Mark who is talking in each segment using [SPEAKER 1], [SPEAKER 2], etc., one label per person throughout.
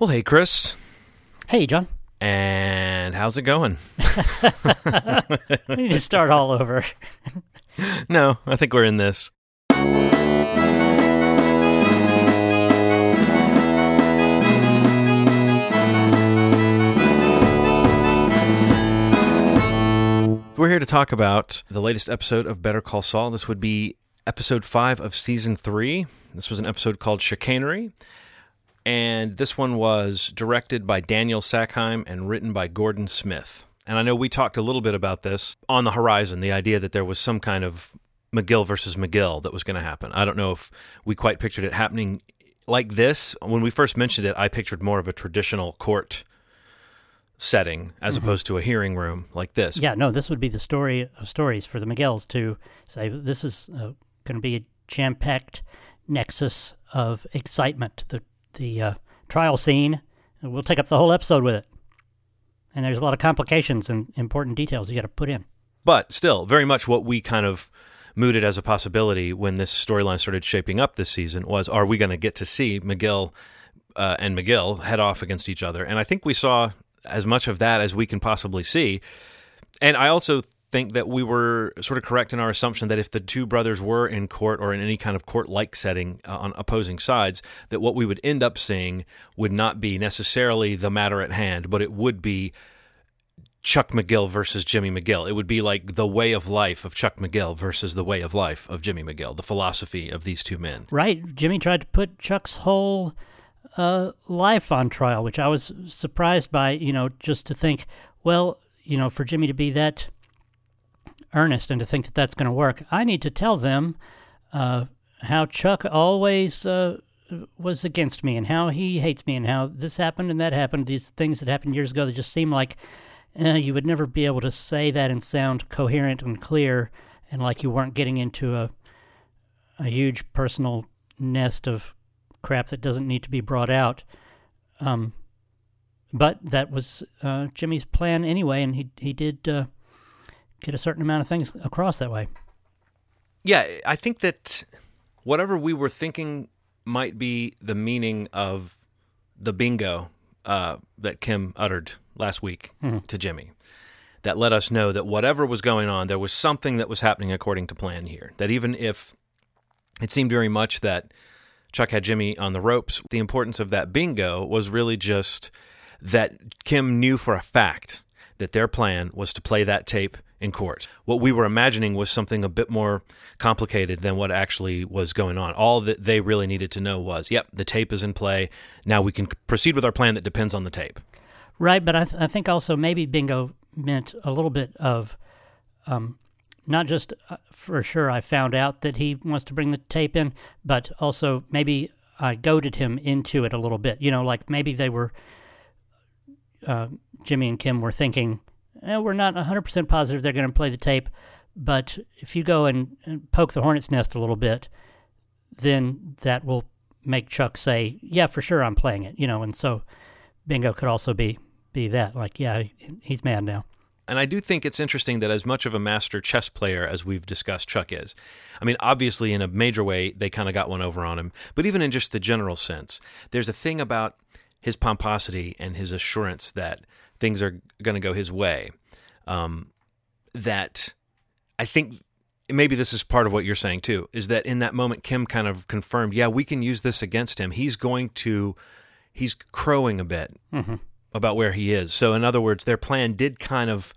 [SPEAKER 1] Well, hey, Chris.
[SPEAKER 2] Hey, John.
[SPEAKER 1] And how's it going?
[SPEAKER 2] we need to start all over.
[SPEAKER 1] no, I think we're in this. We're here to talk about the latest episode of Better Call Saul. This would be episode five of season three. This was an episode called Chicanery. And this one was directed by Daniel Sackheim and written by Gordon Smith. And I know we talked a little bit about this on the horizon the idea that there was some kind of McGill versus McGill that was going to happen. I don't know if we quite pictured it happening like this. When we first mentioned it, I pictured more of a traditional court setting as mm-hmm. opposed to a hearing room like this.
[SPEAKER 2] Yeah, no, this would be the story of stories for the McGills to say this is uh, going to be a jam packed nexus of excitement. The the uh, trial scene. We'll take up the whole episode with it. And there's a lot of complications and important details you got to put in.
[SPEAKER 1] But still, very much what we kind of mooted as a possibility when this storyline started shaping up this season was are we going to get to see McGill uh, and McGill head off against each other? And I think we saw as much of that as we can possibly see. And I also think that we were sort of correct in our assumption that if the two brothers were in court or in any kind of court like setting uh, on opposing sides, that what we would end up seeing would not be necessarily the matter at hand, but it would be Chuck McGill versus Jimmy McGill. It would be like the way of life of Chuck McGill versus the way of life of Jimmy McGill, the philosophy of these two men.
[SPEAKER 2] Right. Jimmy tried to put Chuck's whole uh, life on trial, which I was surprised by, you know, just to think, well, you know, for Jimmy to be that earnest and to think that that's going to work. I need to tell them uh, how Chuck always uh, was against me and how he hates me and how this happened and that happened. These things that happened years ago that just seem like uh, you would never be able to say that and sound coherent and clear and like you weren't getting into a a huge personal nest of crap that doesn't need to be brought out. Um, but that was uh, Jimmy's plan anyway, and he he did uh, get a certain amount of things across that way.
[SPEAKER 1] Yeah, I think that whatever we were thinking might be the meaning of the bingo uh, that Kim uttered last week mm-hmm. to Jimmy, that let us know that whatever was going on, there was something that was happening according to plan here. That even if it seemed very much that Chuck had Jimmy on the ropes, the importance of that bingo was really just that Kim knew for a fact that their plan was to play that tape in court. What we were imagining was something a bit more complicated than what actually was going on. All that they really needed to know was, yep, the tape is in play. Now we can proceed with our plan that depends on the tape.
[SPEAKER 2] Right, but I, th- I think also maybe bingo meant a little bit of um, not just uh, for sure I found out that he wants to bring the tape in, but also maybe I goaded him into it a little bit. You know, like maybe they were, uh, Jimmy and Kim were thinking, eh, we're not 100% positive they're going to play the tape, but if you go and, and poke the hornet's nest a little bit, then that will make Chuck say, "Yeah, for sure, I'm playing it." You know, and so bingo could also be be that like, yeah, he's mad now.
[SPEAKER 1] And I do think it's interesting that as much of a master chess player as we've discussed Chuck is. I mean, obviously in a major way they kind of got one over on him, but even in just the general sense, there's a thing about his pomposity and his assurance that things are going to go his way. Um, that I think maybe this is part of what you're saying too is that in that moment Kim kind of confirmed, yeah, we can use this against him. He's going to he's crowing a bit mm-hmm. about where he is. So in other words, their plan did kind of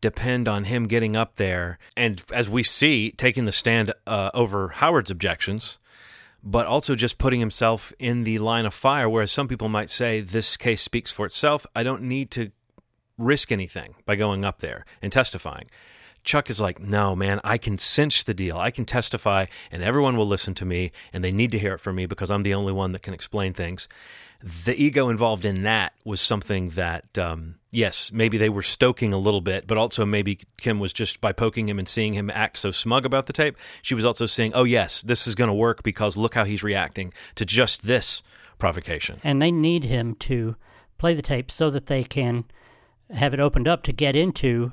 [SPEAKER 1] depend on him getting up there and as we see taking the stand uh, over Howard's objections but also just putting himself in the line of fire whereas some people might say this case speaks for itself i don't need to risk anything by going up there and testifying. Chuck is like, no, man, I can cinch the deal. I can testify, and everyone will listen to me, and they need to hear it from me because I'm the only one that can explain things. The ego involved in that was something that, um, yes, maybe they were stoking a little bit, but also maybe Kim was just by poking him and seeing him act so smug about the tape, she was also saying, oh, yes, this is going to work because look how he's reacting to just this provocation.
[SPEAKER 2] And they need him to play the tape so that they can have it opened up to get into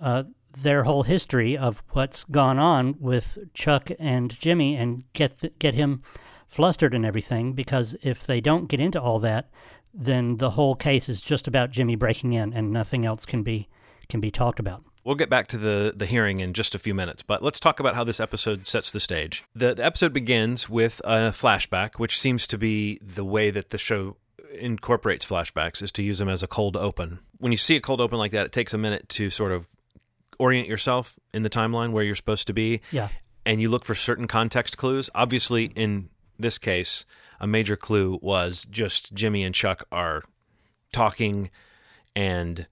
[SPEAKER 2] uh, their whole history of what's gone on with Chuck and Jimmy and get the, get him flustered and everything because if they don't get into all that, then the whole case is just about Jimmy breaking in and nothing else can be can be talked about.
[SPEAKER 1] We'll get back to the, the hearing in just a few minutes, but let's talk about how this episode sets the stage. The, the episode begins with a flashback, which seems to be the way that the show incorporates flashbacks, is to use them as a cold open. When you see a cold open like that, it takes a minute to sort of orient yourself in the timeline where you're supposed to be.
[SPEAKER 2] Yeah.
[SPEAKER 1] And you look for certain context clues. Obviously, in this case, a major clue was just Jimmy and Chuck are talking and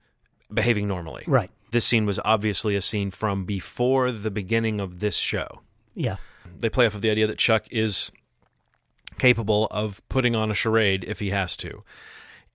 [SPEAKER 1] behaving normally.
[SPEAKER 2] Right.
[SPEAKER 1] This scene was obviously a scene from before the beginning of this show.
[SPEAKER 2] Yeah.
[SPEAKER 1] They play off of the idea that Chuck is capable of putting on a charade if he has to.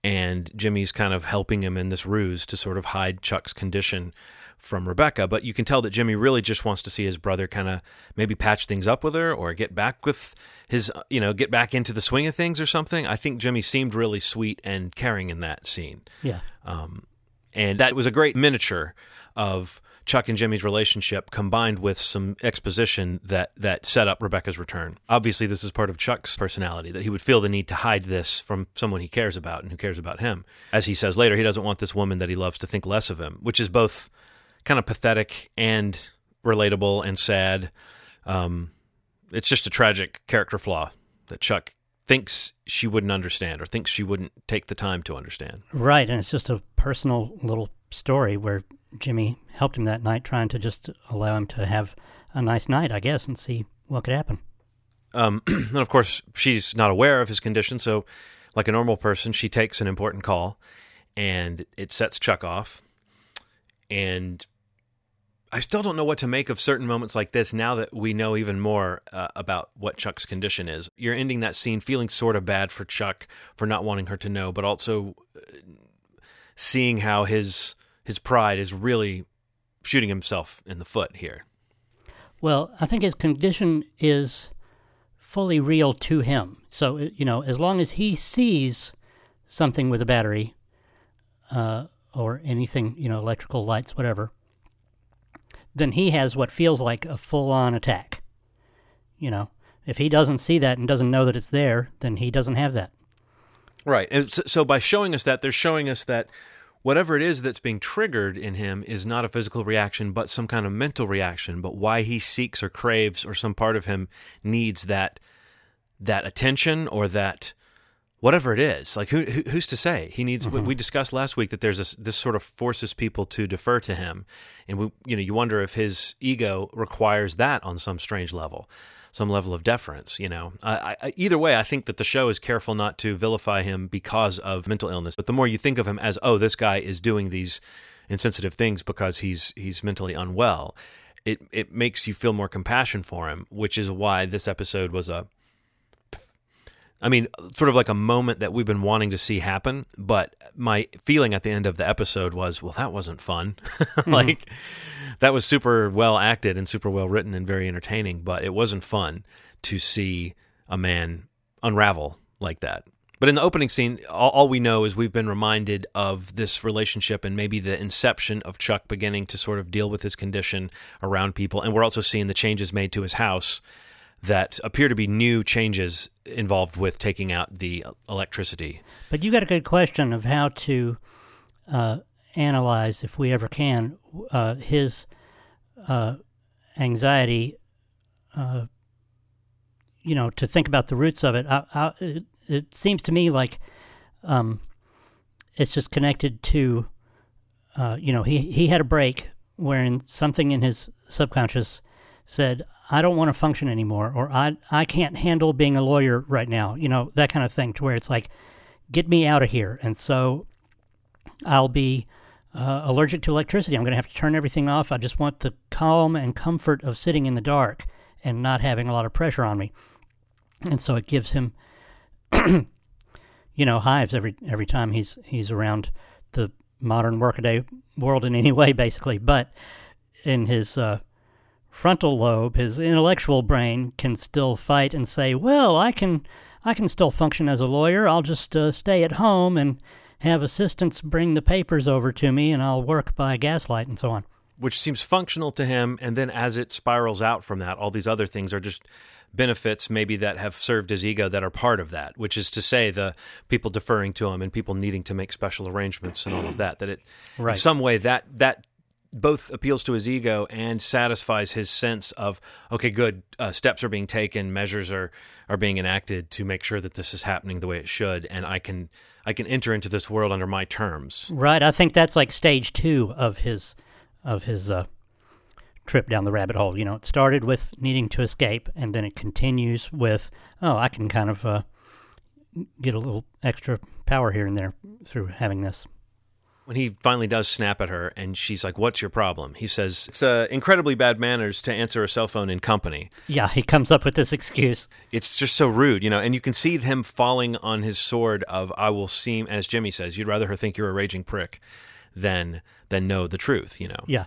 [SPEAKER 1] And Jimmy's kind of helping him in this ruse to sort of hide Chuck's condition from Rebecca. But you can tell that Jimmy really just wants to see his brother kind of maybe patch things up with her or get back with his, you know, get back into the swing of things or something. I think Jimmy seemed really sweet and caring in that scene.
[SPEAKER 2] Yeah.
[SPEAKER 1] Um, and that was a great miniature of Chuck and Jimmy's relationship combined with some exposition that that set up Rebecca's return. Obviously, this is part of Chuck's personality that he would feel the need to hide this from someone he cares about and who cares about him. As he says later, he doesn't want this woman that he loves to think less of him, which is both kind of pathetic and relatable and sad. Um, it's just a tragic character flaw that Chuck thinks she wouldn't understand or thinks she wouldn't take the time to understand.
[SPEAKER 2] Right, and it's just a personal little story where Jimmy helped him that night, trying to just allow him to have a nice night, I guess, and see what could happen.
[SPEAKER 1] Um, and of course, she's not aware of his condition, so like a normal person, she takes an important call, and it sets Chuck off. And I still don't know what to make of certain moments like this now that we know even more uh, about what Chuck's condition is. You're ending that scene feeling sort of bad for Chuck for not wanting her to know, but also uh, seeing how his his pride is really shooting himself in the foot here.
[SPEAKER 2] Well, I think his condition is fully real to him. So, uh, you know, as long as he sees something with a battery uh, or anything, you know, electrical lights, whatever, then he has what feels like a full on attack. You know, if he doesn't see that and doesn't know that it's there, then he doesn't have that.
[SPEAKER 1] Right. And so, so by showing us that, they're showing us that whatever it is that's being triggered in him is not a physical reaction, but some kind of mental reaction. But why he seeks or craves or some part of him needs that that attention or that whatever it is. Like who, who who's to say? He needs.
[SPEAKER 2] Mm-hmm.
[SPEAKER 1] We discussed last week that there's this this sort of forces people to defer to him, and we you know you wonder if his ego requires that on some strange level. Some level of deference, you know. I, I, either way, I think that the show is careful not to vilify him because of mental illness. But the more you think of him as, oh, this guy is doing these insensitive things because he's he's mentally unwell, it it makes you feel more compassion for him, which is why this episode was a I mean, sort of like a moment that we've been wanting to see happen. But my feeling at the end of the episode was, well, that wasn't fun. like, mm-hmm. that was super well acted and super well written and very entertaining, but it wasn't fun to see a man unravel like that. But in the opening scene, all, all, we know is we've been reminded of this relationship and maybe the inception of Chuck beginning to sort of deal with his condition around people. And we're also seeing the changes made to his house that appear to be new changes involved with taking out the electricity.
[SPEAKER 2] But you got a good question of how to uh, analyze, if we ever can, uh, his uh, anxiety. Uh, you know, to think about the roots of it. I, I, it, it, seems to me like um, it's just connected to, uh, you know, he he had a break wherein something in his subconscious said, I don't want to function anymore, or I, I can't handle being a lawyer right now, you know, that kind of thing, to where it's like, get me out of here. And so I'll be uh, allergic to electricity. I'm going to have to turn everything off. I just want the calm and comfort of sitting in the dark and not having a lot of pressure on me. And so it gives him, you know, hives every every time he's he's around the modern workaday world in any way, basically. But in his uh, frontal lobe, his intellectual brain, can still fight and say, "Well, I can, I can still function as a lawyer. I'll just uh, stay at home and have assistants bring the papers over to me, and I'll work by gaslight and so on."
[SPEAKER 1] Which seems functional to him, and then as it spirals out from that, all these other things are just benefits maybe that have served his ego that are part of that, which is to say the people deferring to him and people needing to make special arrangements and all of that. That it
[SPEAKER 2] Right.
[SPEAKER 1] in some way that that both appeals to his ego and satisfies his sense of okay, good uh, steps are being taken, measures are are being enacted to make sure that this is happening the way it should, and I can I can enter into this world under my terms.
[SPEAKER 2] Right. I think that's like stage two of his of his uh, trip down the rabbit hole. You know, it started with needing to escape, and then it continues with, oh, I can kind of uh, get a little extra power here and there through having this.
[SPEAKER 1] When he finally does snap at her and she's like what's your problem he says it's uh, incredibly bad manners to answer a cell phone in company
[SPEAKER 2] Yeah, he comes up with this excuse.
[SPEAKER 1] it's just so rude you know and you can see him falling on his sword of i will seem as jimmy says you'd rather her think you're a raging prick than than know the truth you know
[SPEAKER 2] Yeah.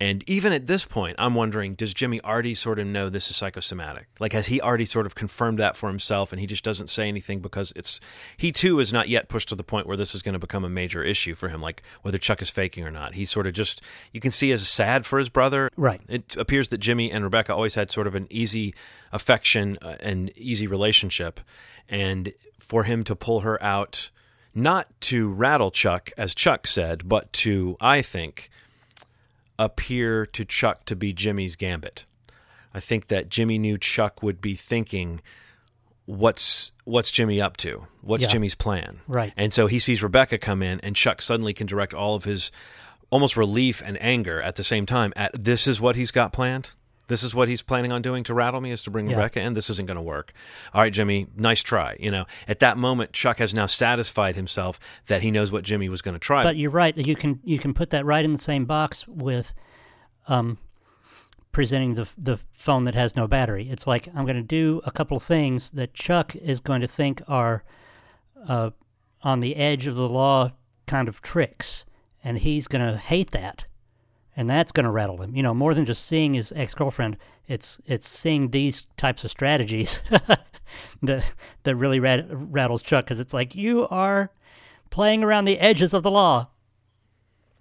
[SPEAKER 1] And even at this point i'm wondering does jimmy already sort of know this is psychosomatic? Like has he already sort of confirmed that for himself and he just doesn't say anything because it's he too is not yet pushed to the point where this is going to become a major issue for him like whether chuck is faking or not. He's sort of just you can see as sad for his brother.
[SPEAKER 2] Right.
[SPEAKER 1] it appears that jimmy and rebecca always had sort of an easy affection uh, and easy relationship. And for him to pull her out not to rattle chuck as chuck said but to i think appear to Chuck to be Jimmy's gambit. I think that Jimmy knew Chuck would be thinking, "What's what's Jimmy up to? What's
[SPEAKER 2] Yeah.
[SPEAKER 1] Jimmy's plan?"
[SPEAKER 2] Right.
[SPEAKER 1] And so he sees Rebecca come in, and Chuck suddenly can direct all of his almost relief and anger at the same time. At this is what he's got planned. This is what he's planning on doing to rattle me is to bring
[SPEAKER 2] Yeah.
[SPEAKER 1] Rebecca in. This isn't going to work. All right, Jimmy, nice try. You know, at that moment, Chuck has now satisfied himself that he knows what Jimmy was going to try.
[SPEAKER 2] But you're right. You can you can put that right in the same box with um, presenting the the phone that has no battery. It's like I'm going to do a couple of things that Chuck is going to think are uh, on the edge of the law kind of tricks, and he's going to hate that, and that's going to rattle him. You know, more than just seeing his ex girlfriend, it's it's seeing these types of strategies that that really rat- rattles Chuck because it's like you are playing around the edges of the law.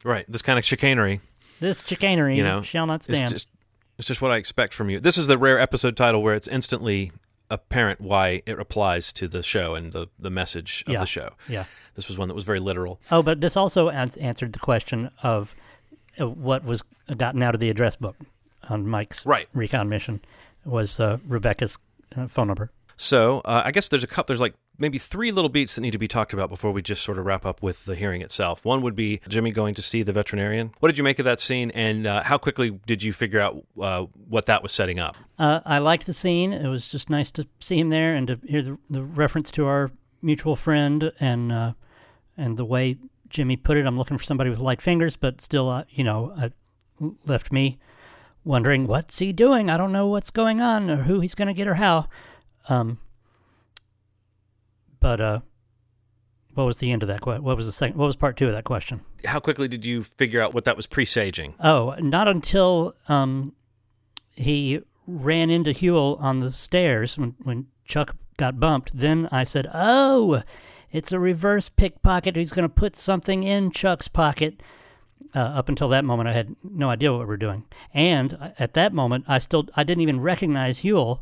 [SPEAKER 1] right, this kind of chicanery.
[SPEAKER 2] This chicanery
[SPEAKER 1] you know,
[SPEAKER 2] shall not
[SPEAKER 1] It's
[SPEAKER 2] stand.
[SPEAKER 1] just, it's just what I expect from you. This is the rare episode title where it's instantly apparent why it applies to the show and the, the message of
[SPEAKER 2] Yeah.
[SPEAKER 1] the show.
[SPEAKER 2] yeah.
[SPEAKER 1] This was one that was very literal.
[SPEAKER 2] Oh, but this also ans- answered the question of what was gotten out of the address book on Mike's
[SPEAKER 1] Right.
[SPEAKER 2] recon mission was uh, Rebecca's uh, phone number.
[SPEAKER 1] So uh, I guess there's a couple. There's like maybe three little beats that need to be talked about before we just sort of wrap up with the hearing itself. One would be Jimmy going to see the veterinarian. What did you make of that scene, and uh, how quickly did you figure out uh, what that was setting up?
[SPEAKER 2] Uh, I liked the scene. It was just nice to see him there and to hear the, the reference to our mutual friend and uh, and the way Jimmy put it. I'm looking for somebody with light fingers, but still, uh, you know, uh, left me wondering what's he doing. I don't know what's going on or who he's going to get or how. Um, but uh, what was the end of that? What was the second? What was part two of that question?
[SPEAKER 1] How quickly did you figure out what that was presaging?
[SPEAKER 2] Oh, not until um, he ran into Huell on the stairs when, when Chuck got bumped. Then I said, Oh, it's a reverse pickpocket who's going to put something in Chuck's pocket. Uh, up until that moment, I had no idea what we were doing. And uh, at that moment, I still I didn't even recognize Huell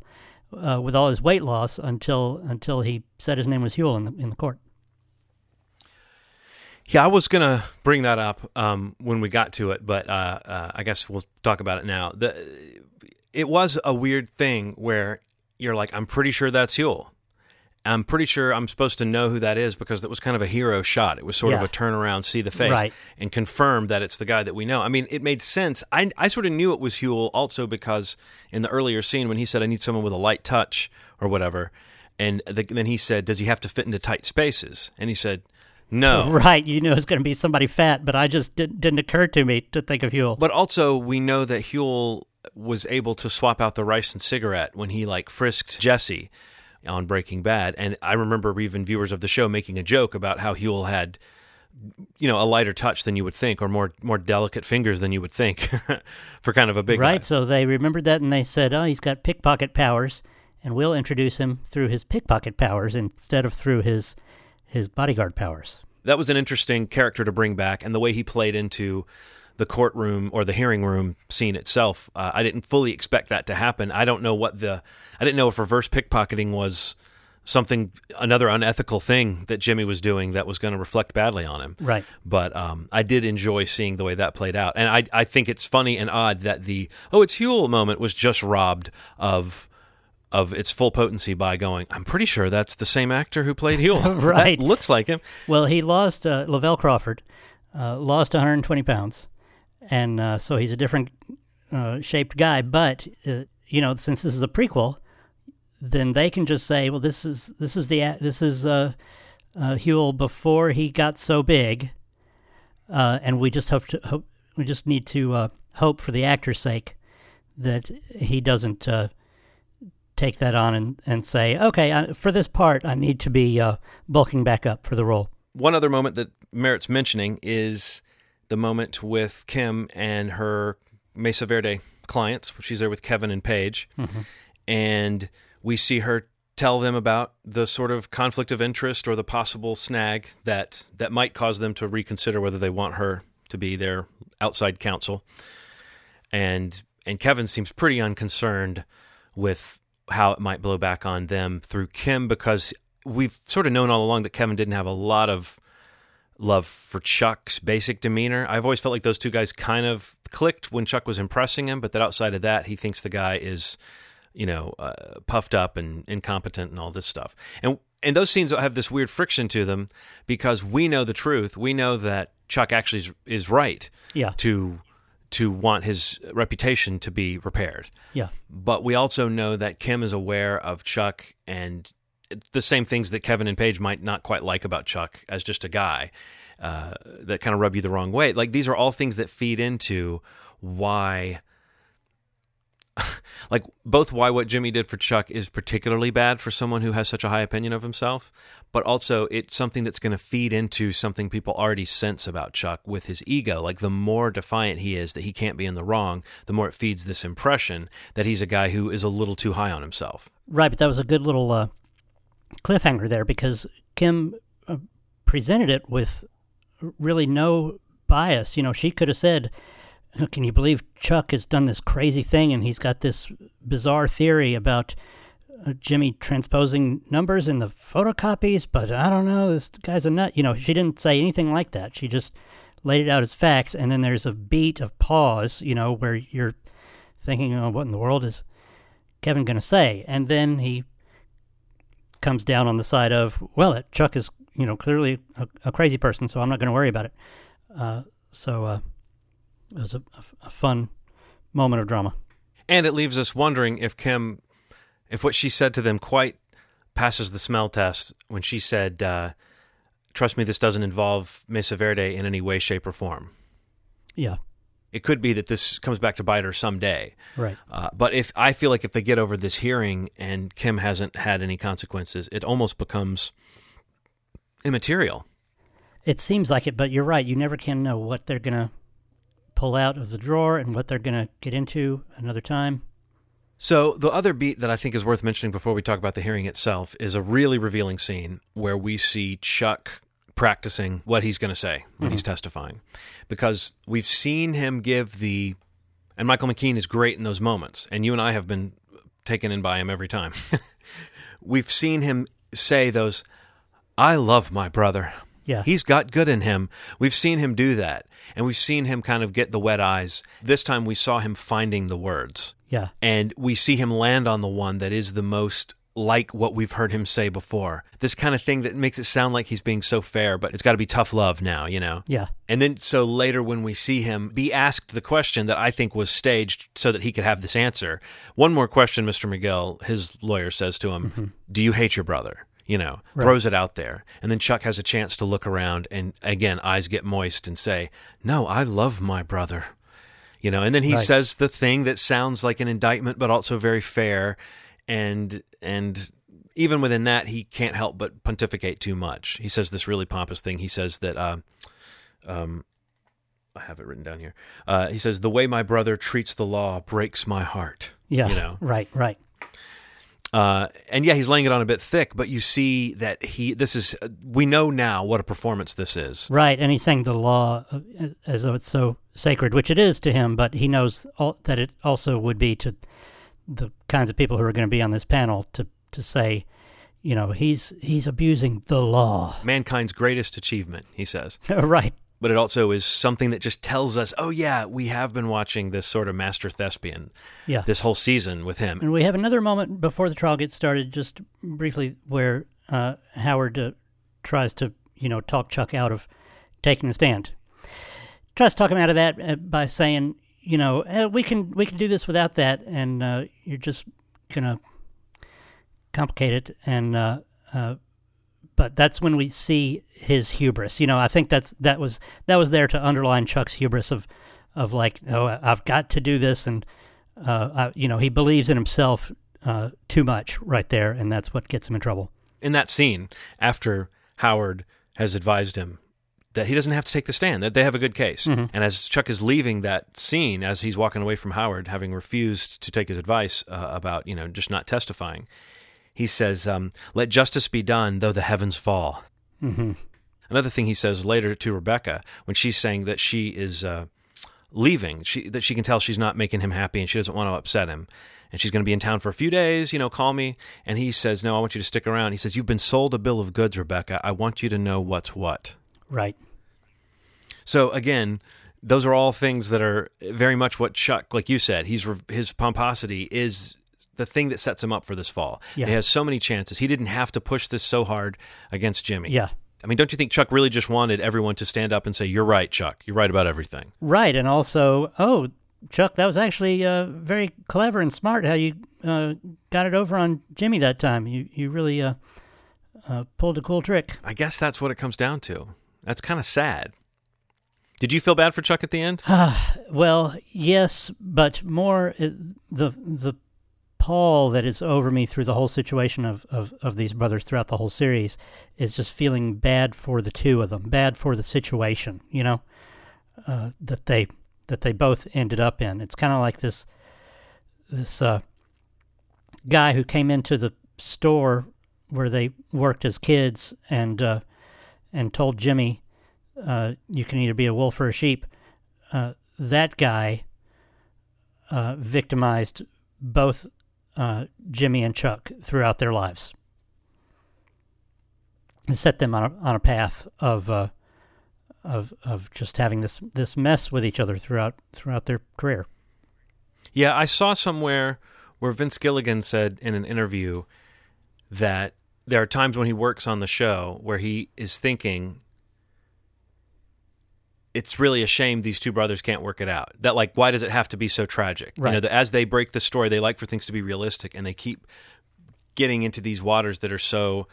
[SPEAKER 2] uh, with all his weight loss until until he said his name was Huell in the, in the court.
[SPEAKER 1] Yeah, I was gonna bring that up um, when we got to it, but uh, uh, I guess we'll talk about it now. The, it was a weird thing where you're like, I'm pretty sure that's Huell. I'm pretty sure I'm supposed to know who that is because it was kind of a hero shot. It was sort of a turnaround, see the face,
[SPEAKER 2] Right.
[SPEAKER 1] and confirm that it's the guy that we know. I mean, it made sense. I, I sort of knew it was Huell also because in the earlier scene when he said, I need someone with a light touch or whatever, and the, then he said, Does he have to fit into tight spaces? And he said, No.
[SPEAKER 2] Right, you know it's going to be somebody fat, but I just didn't, didn't occur to me to think of Huell.
[SPEAKER 1] But also, we know that Huell was able to swap out the ricin cigarette when he like frisked Jesse on Breaking Bad, and I remember even viewers of the show making a joke about how Huell had, you know, a lighter touch than you would think, or more more delicate fingers than you would think, for kind of a big
[SPEAKER 2] Right,
[SPEAKER 1] guy.
[SPEAKER 2] so they remembered that and they said, oh, he's got pickpocket powers, and we'll introduce him through his pickpocket powers instead of through his his bodyguard powers.
[SPEAKER 1] That was an interesting character to bring back, and the way he played into the courtroom or the hearing room scene itself. Uh, I didn't fully expect that to happen. I don't know what the I didn't know if reverse pickpocketing was something another unethical thing that Jimmy was doing that was going to reflect badly on him.
[SPEAKER 2] Right.
[SPEAKER 1] But um, I did enjoy seeing the way that played out, and I I think it's funny and odd that the oh it's Huell moment was just robbed of of its full potency by going. I'm pretty sure that's the same actor who played Huell.
[SPEAKER 2] Right.
[SPEAKER 1] That looks like him.
[SPEAKER 2] Well, he lost uh, Lavell Crawford, uh, lost 120 pounds, and uh, so he's a different uh, shaped guy. But uh, you know, since this is a prequel, then they can just say, well, this is this is the this is uh, uh, Huell before he got so big, uh, and we just hope to hope we just need to hope for the actor's sake that he doesn't take that on and, and say, okay, I, for this part, I need to be uh, bulking back up for the role.
[SPEAKER 1] One other moment that merits mentioning is the moment with Kim and her Mesa Verde clients. She's there with Kevin and Paige, mm-hmm. and we see her tell them about the sort of conflict of interest or the possible snag that that might cause them to reconsider whether they want her to be their outside counsel. And and Kevin seems pretty unconcerned with how it might blow back on them through Kim because we've sort of known all along that Kevin didn't have a lot of love for Chuck's basic demeanor. I've always felt like those two guys kind of clicked when Chuck was impressing him, but that outside of that, he thinks the guy is, you know, uh, puffed up and incompetent and all this stuff. And and those scenes have this weird friction to them because we know the truth. We know that Chuck actually is, is right
[SPEAKER 2] Yeah.
[SPEAKER 1] to to want his reputation to be repaired
[SPEAKER 2] Yeah.
[SPEAKER 1] but we also know that Kim is aware of Chuck and the same things that Kevin and Paige might not quite like about Chuck as just a guy uh, that kind of rub you the wrong way. Like these are all things that feed into why, like both why what Jimmy did for Chuck is particularly bad for someone who has such a high opinion of himself, but also it's something that's going to feed into something people already sense about Chuck with his ego. Like the more defiant he is that he can't be in the wrong, the more it feeds this impression that he's a guy who is a little too high on himself.
[SPEAKER 2] Right, but that was a good little uh, cliffhanger there because Kim uh, presented it with really no bias. You know, she could have said, "Can you believe Chuck has done this crazy thing and he's got this bizarre theory about uh, Jimmy transposing numbers in the photocopies?" But I don't know, this guy's a nut. You know, she didn't say anything like that. She just laid it out as facts, and then there's a beat of pause. You know, where you're thinking, "Oh, what in the world is?" Kevin going to say? And then he comes down on the side of, well, it, Chuck is, you know, clearly a, a crazy person, so I'm not going to worry about it. Uh, so uh, it was a, a, a fun moment of drama.
[SPEAKER 1] And it leaves us wondering if Kim, if what she said to them quite passes the smell test when she said, uh, "Trust me, this doesn't involve Mesa Verde in any way, shape, or form."
[SPEAKER 2] Yeah,
[SPEAKER 1] It could be that this comes back to bite her someday.
[SPEAKER 2] right.
[SPEAKER 1] Uh, but if I feel like if they get over this hearing and Kim hasn't had any consequences, it almost becomes immaterial.
[SPEAKER 2] It seems like it, but you're right. You never can know what they're going to pull out of the drawer and what they're going to get into another time.
[SPEAKER 1] So the other beat that I think is worth mentioning before we talk about the hearing itself is a really revealing scene where we see Chuck practicing what he's going to say when he's mm-hmm. testifying, because we've seen him give the, and Michael McKean is great in those moments, and you and I have been taken in by him every time. we've seen him say those, "I love my brother."
[SPEAKER 2] Yeah.
[SPEAKER 1] He's got good in him. We've seen him do that, and we've seen him kind of get the wet eyes. This time we saw him finding the words
[SPEAKER 2] Yeah,
[SPEAKER 1] and we see him land on the one that is the most like what we've heard him say before. This kind of thing that makes it sound like he's being so fair, but it's got to be tough love now, you know?
[SPEAKER 2] yeah,
[SPEAKER 1] And then so later when we see him be asked the question that I think was staged so that he could have this answer. One more question, Mr. McGill, his lawyer says to him, mm-hmm. Do you hate your brother? You know,
[SPEAKER 2] Right.
[SPEAKER 1] throws it out there. And then Chuck has a chance to look around and again, eyes get moist and say, No, I love my brother. You know, and then he
[SPEAKER 2] Right.
[SPEAKER 1] says the thing that sounds like an indictment but also very fair and and even within that he can't help but pontificate too much. He says this really pompous thing. He says that uh, um I have it written down here. Uh, he says the way my brother treats the law breaks my heart.
[SPEAKER 2] yeah.
[SPEAKER 1] You know.
[SPEAKER 2] Right, right.
[SPEAKER 1] Uh, and yeah, he's laying it on a bit thick, but you see that he. This is. We know now what a performance this is.
[SPEAKER 2] Right, and he's saying the law uh, as though it's so sacred, which it is to him, but he knows all, that it also would be to the kinds of people who are going to be on this panel to to say, you know, he's he's abusing the law.
[SPEAKER 1] Mankind's greatest achievement, he says.
[SPEAKER 2] right.
[SPEAKER 1] But it also is something that just tells us, oh yeah, we have been watching this sort of master thespian,
[SPEAKER 2] Yeah.
[SPEAKER 1] this whole season with him.
[SPEAKER 2] And we have another moment before the trial gets started, just briefly, where uh, Howard uh, tries to, you know, talk Chuck out of taking a stand. Tries to talk him out of that uh, by saying, you know, eh, we can we can do this without that, and uh, you're just gonna complicate it. And uh, uh, but that's when we see his hubris. You know, I think that's that was that was there to underline Chuck's hubris of of like, oh, I've got to do this, and uh, I, you know, he believes in himself uh, too much right there, and that's what gets him in trouble.
[SPEAKER 1] in that scene after Howard has advised him that he doesn't have to take the stand, that they have a good case.
[SPEAKER 2] Mhm.
[SPEAKER 1] And as Chuck is leaving that scene, as he's walking away from Howard, having refused to take his advice uh, about, you know, just not testifying, he says, um, Let justice be done, though the heavens fall.
[SPEAKER 2] hmm
[SPEAKER 1] Another thing he says later to Rebecca when she's saying that she is uh, leaving, she, that she can tell she's not making him happy and she doesn't want to upset him. And she's going to be in town for a few days, you know, call me. And he says, No, I want you to stick around. He says, You've been sold a bill of goods, Rebecca. I want you to know what's what.
[SPEAKER 2] Right.
[SPEAKER 1] So again, those are all things that are very much what Chuck, like you said, he's his pomposity is the thing that sets him up for this fall.
[SPEAKER 2] Yeah.
[SPEAKER 1] He has so many chances. He didn't have to push this so hard against Jimmy.
[SPEAKER 2] Yeah.
[SPEAKER 1] I mean, don't you think Chuck really just wanted everyone to stand up and say, "You're right, Chuck. You're right about everything."
[SPEAKER 2] Right, and also, oh, Chuck, that was actually uh, very clever and smart how you uh, got it over on Jimmy that time. You you really uh, uh, pulled a cool trick.
[SPEAKER 1] I guess that's what it comes down to. That's kind of sad. Did you feel bad for Chuck at the end?
[SPEAKER 2] Well, yes, but more uh, the the pall that is over me through the whole situation of, of, of these brothers throughout the whole series is just feeling bad for the two of them, bad for the situation, you know, uh, that they that they both ended up in. It's kind of like this this uh, guy who came into the store where they worked as kids and uh, and told Jimmy, uh, "You can either be a wolf or a sheep." Uh, that guy uh, victimized both uh, Jimmy and Chuck throughout their lives and set them on a, on a path of uh, of of just having this this mess with each other throughout throughout their career.
[SPEAKER 1] Yeah, I saw somewhere where Vince Gilligan said in an interview that there are times when he works on the show where he is thinking it's really a shame these two brothers can't work it out. That like why does it have to be so tragic? You know,
[SPEAKER 2] Right.
[SPEAKER 1] that as they break the story, they like for things to be realistic and they keep getting into these waters that are so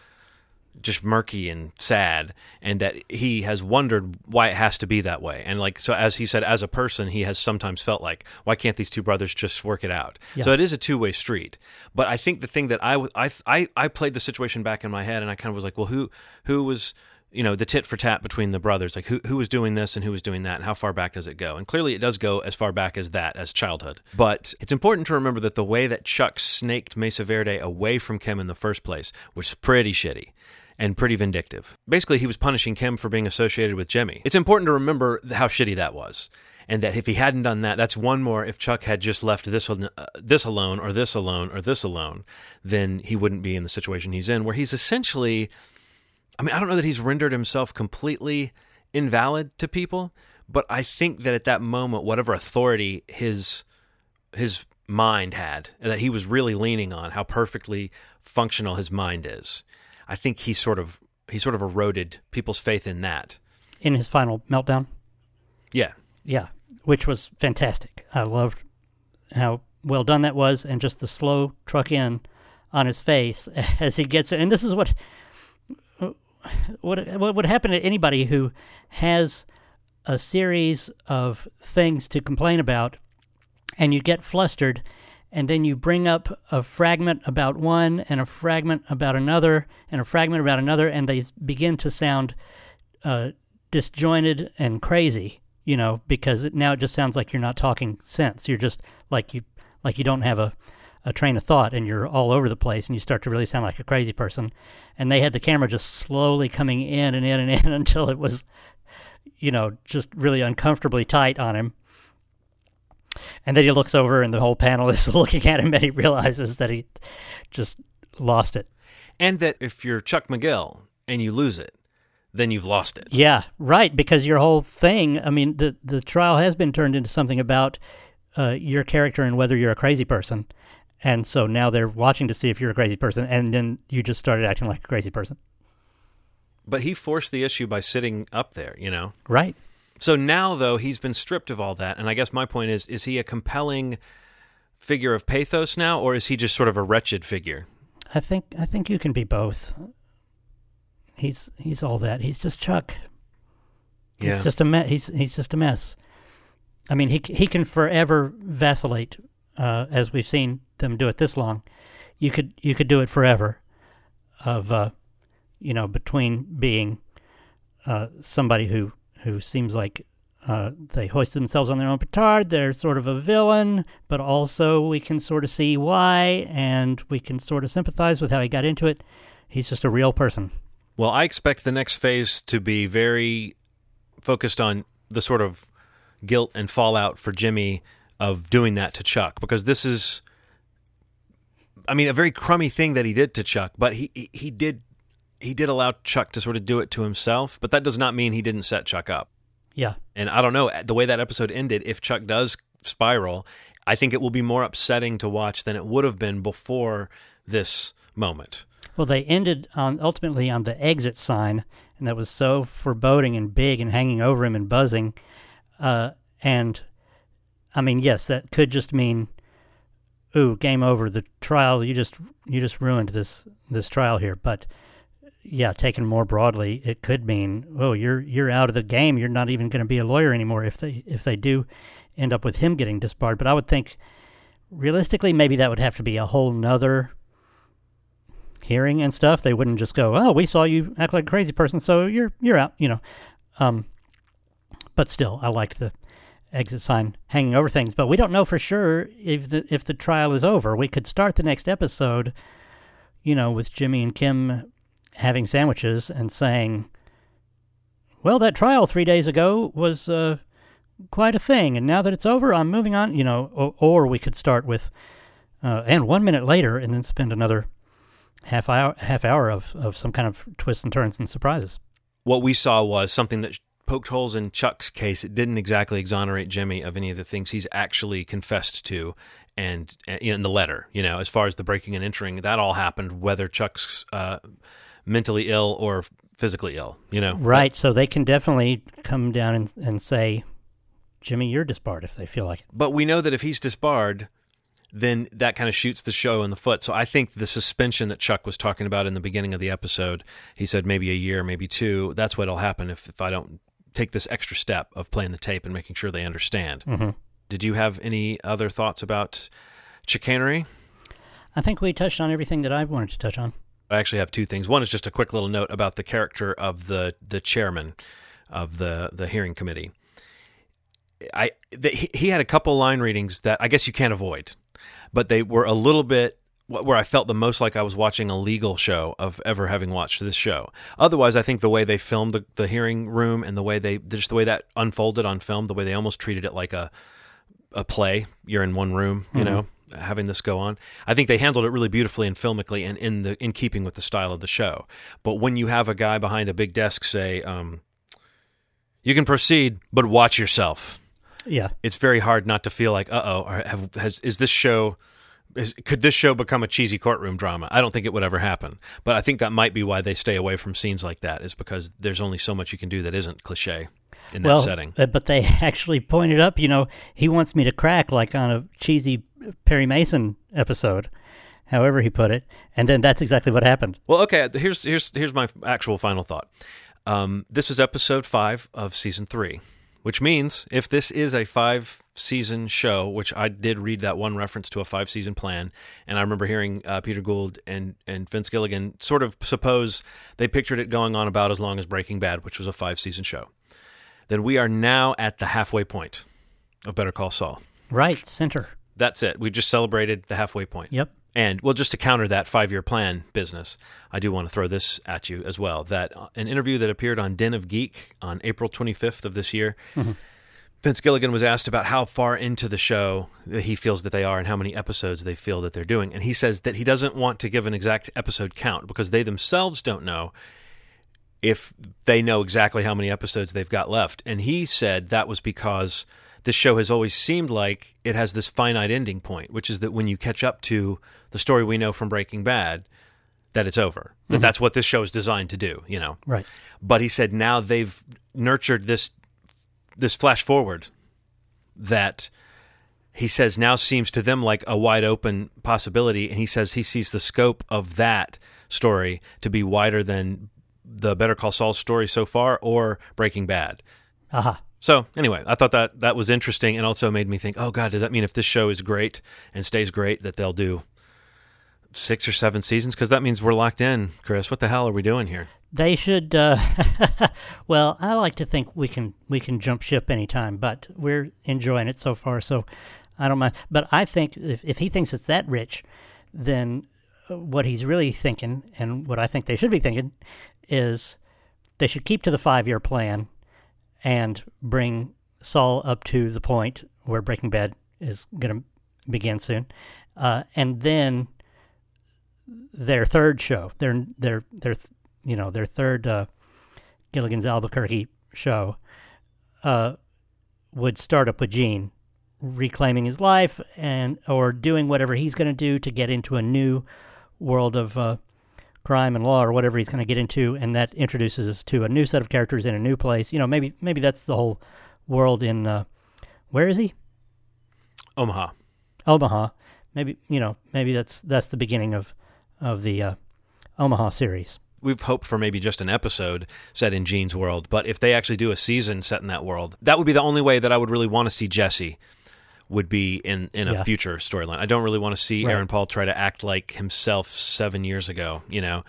[SPEAKER 1] just murky and sad and that he has wondered why it has to be that way. And like so as he said as a person he has sometimes felt like why can't these two brothers just work it out?
[SPEAKER 2] Yeah.
[SPEAKER 1] so it is a two-way street. But i think the thing that I I I played the situation back in my head and i kind of was like well who who was you know the tit for tat between the brothers? Like who who was doing this and who was doing that and how far back does it go? And clearly it does go as far back as that as childhood. But it's important to remember that the way that chuck snaked mesa verde away from kim in the first place was pretty shitty and pretty vindictive. Basically, he was punishing Kim for being associated with Jimmy. It's important to remember how shitty that was. And that if he hadn't done that, that's one more. If Chuck had just left this uh, this alone, or this alone, or this alone, then he wouldn't be in the situation he's in, where he's essentially. I mean, I don't know that he's rendered himself completely invalid to people, but I think that at that moment, whatever authority his his mind had, that he was really leaning on, how perfectly functional his mind is. I think he sort of he sort of eroded people's faith in that.
[SPEAKER 2] In his final meltdown,
[SPEAKER 1] Yeah.
[SPEAKER 2] yeah, which was fantastic. I loved how well done that was, and just the slow truck in on his face as he gets it. And this is what what what would happen to anybody who has a series of things to complain about, and you get flustered, and then you bring up a fragment about one, and a fragment about another, and a fragment about another, and they begin to sound uh, disjointed and crazy, you know, because it, now it just sounds like you're not talking sense. You're just like you like you don't have a a train of thought and you're all over the place and you start to really sound like a crazy person. And they had the camera just slowly coming in and in and in until it was, you know, just really uncomfortably tight on him. And then he looks over and the whole panel is looking at him and he realizes that he just lost it.
[SPEAKER 1] And that if you're Chuck McGill and you lose it, then you've lost it.
[SPEAKER 2] Yeah, right. Because your whole thing, I mean, the the trial has been turned into something about uh, your character and whether you're a crazy person. And so now they're watching to see if you're a crazy person, and then you just started acting like a crazy person.
[SPEAKER 1] But he forced the issue by sitting up there, you know?
[SPEAKER 2] Right.
[SPEAKER 1] So now, though, he's been stripped of all that. And I guess my point is is he a compelling figure of pathos now, or is he just sort of a wretched figure?
[SPEAKER 2] I think I think you can be both. He's he's all that. He's just Chuck.
[SPEAKER 1] Yeah.
[SPEAKER 2] It's just a me- he's he's just a mess. I mean, he he can forever vacillate, uh, as we've seen them do it this long. You could you could do it forever, of uh, you know, between being uh, somebody who who seems like uh, they hoist themselves on their own petard. They're sort of a villain, but also we can sort of see why, and we can sort of sympathize with how he got into it. He's just a real person.
[SPEAKER 1] Well, I expect the next phase to be very focused on the sort of guilt and fallout for Jimmy of doing that to Chuck because this is I mean a very crummy thing that he did to Chuck, but he he, he did he did allow Chuck to sort of do it to himself, but that does not mean he didn't set Chuck up.
[SPEAKER 2] Yeah.
[SPEAKER 1] And I don't know the way that episode ended if Chuck does spiral, I think it will be more upsetting to watch than it would have been before this moment.
[SPEAKER 2] Well, they ended on ultimately on the exit sign, and that was so foreboding and big and hanging over him and buzzing. Uh, and I mean, yes, that could just mean, "Ooh, game over." The trial you just you just ruined this this trial here. But yeah, taken more broadly, it could mean, "Oh, you're you're out of the game. You're not even going to be a lawyer anymore." If they if they do end up with him getting disbarred, but I would think realistically, maybe that would have to be a whole nother hearing and stuff. They wouldn't just go, "Oh, we saw you act like a crazy person, so you're you're out," you know. Um, but still, I liked the exit sign hanging over things. But we don't know for sure if the if the trial is over. We could start the next episode, you know, with Jimmy and Kim having sandwiches and saying, "Well, that trial three days ago was uh, quite a thing, and now that it's over, I'm moving on." You know, or, or we could start with, uh, and one minute later, and then spend another half hour half hour of, of some kind of twists and turns and surprises.
[SPEAKER 1] What we saw was something that poked holes in Chuck's case. It didn't exactly exonerate Jimmy of any of the things he's actually confessed to, and in the letter, you know, as far as the breaking and entering, that all happened whether Chuck's uh, mentally ill or physically ill, you know.
[SPEAKER 2] Right. So they can definitely come down and, and say, Jimmy, you're disbarred if they feel like it.
[SPEAKER 1] But we know that if he's disbarred, then that kind of shoots the show in the foot. So I think the suspension that Chuck was talking about in the beginning of the episode, he said maybe a year, maybe two, that's what'll happen if, if I don't take this extra step of playing the tape and making sure they understand.
[SPEAKER 2] Mm-hmm.
[SPEAKER 1] Did you have any other thoughts about chicanery?
[SPEAKER 2] I think we touched on everything that I wanted to touch on.
[SPEAKER 1] I actually have two things. One is just a quick little note about the character of the the chairman of the the hearing committee. I the, he had a couple line readings that I guess you can't avoid, but they were a little bit where I felt the most like I was watching a legal show of ever having watched this show. Otherwise, I think the way they filmed the, the hearing room and the way they just the way that unfolded on film, the way they almost treated it like a a play. You're in one room, you mm-hmm. know, having this go on. I think they handled it really beautifully and filmically and in the in keeping with the style of the show. But when you have a guy behind a big desk say, um, "You can proceed, but watch yourself,"
[SPEAKER 2] yeah,
[SPEAKER 1] it's very hard not to feel like, "Uh oh, has is this show?" Is, could this show become a cheesy courtroom drama? I don't think it would ever happen. But I think that might be why they stay away from scenes like that, is because there's only so much you can do that isn't cliche in that
[SPEAKER 2] well,
[SPEAKER 1] setting.
[SPEAKER 2] Uh, but they actually pointed up, you know, he wants me to crack like on a cheesy Perry Mason episode, however he put it, and then that's exactly what happened.
[SPEAKER 1] Well, okay, here's here's here's my actual final thought. Um, this was episode five of season three which means if this is a five season show, which I did read that one reference to a five season plan, and I remember hearing uh, Peter Gould and, and Vince Gilligan sort of suppose they pictured it going on about as long as Breaking Bad, which was a five season show, then we are now at the halfway point of Better Call Saul.
[SPEAKER 2] Right, center.
[SPEAKER 1] That's it. We just celebrated the halfway point.
[SPEAKER 2] Yep.
[SPEAKER 1] And well, just to counter that five year plan business, I do want to throw this at you as well. That uh, an interview that appeared on Den of Geek on April 25th of this year, Vince Gilligan was asked about how far into the show that he feels that they are and how many episodes they feel that they're doing. And he says that he doesn't want to give an exact episode count because they themselves don't know if they know exactly how many episodes they've got left. And he said that was because this show has always seemed like it has this finite ending point, which is that when you catch up to the story we know from Breaking Bad, that it's over. That mm-hmm. that's what this show is designed to do, you know.
[SPEAKER 2] Right.
[SPEAKER 1] But he said now they've nurtured this this flash forward that he says now seems to them like a wide open possibility and he says he sees the scope of that story to be wider than the Better Call Saul story so far or Breaking Bad.
[SPEAKER 2] Aha.
[SPEAKER 1] So anyway, I thought that that was interesting and also made me think, oh God, does that mean if this show is great and stays great that they'll do six or seven seasons? Because that means we're locked in, Chris. What the hell are we doing here?
[SPEAKER 2] They should. Uh, well, I like to think we can we can jump ship anytime, but we're enjoying it so far, so I don't mind. But I think if if he thinks it's that rich, then what he's really thinking, and what I think they should be thinking, is they should keep to the five year plan and bring Saul up to the point where Breaking Bad is going to begin soon, uh, and then their third show, their their their you know their third uh, Gilligan's Albuquerque show, uh, would start up with Gene reclaiming his life and or doing whatever he's going to do to get into a new world of uh, crime and law or whatever he's going to get into, and that introduces us to a new set of characters in a new place. You know, maybe maybe that's the whole world in uh, where is he?
[SPEAKER 1] Omaha.
[SPEAKER 2] Omaha. Maybe you know maybe that's that's the beginning of of the uh, Omaha series.
[SPEAKER 1] we've hoped for maybe just an episode set in Gene's world, but if they actually do a season set in that world, that would be the only way that I would really want to see Jesse would be in in a
[SPEAKER 2] Yeah.
[SPEAKER 1] future storyline. I don't really want to see
[SPEAKER 2] Right.
[SPEAKER 1] Aaron Paul try to act like himself 7 years ago, you know,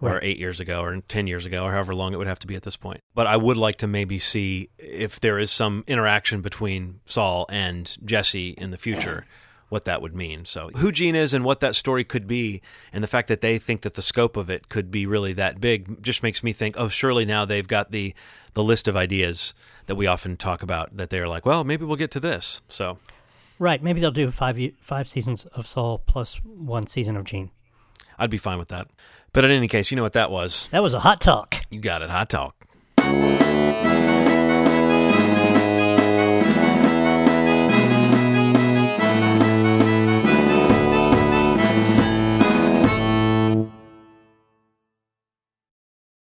[SPEAKER 1] or 8 years ago or 10 years ago or however long it would have to be at this point. But I would like to maybe see if there is some interaction between Saul and Jesse in the future what that would mean. So, who Gene is and what that story could be, and the fact that they think that the scope of it could be really that big, just makes me think, oh, surely now they've got the the list of ideas that we often talk about. That they're like, well, maybe we'll get to this. So,
[SPEAKER 2] Right. Maybe they'll do five five seasons of Saul plus one season of Gene.
[SPEAKER 1] I'd be fine with that. But in any case, you know what that was.
[SPEAKER 2] That was a hot talk.
[SPEAKER 1] You got it. Hot talk.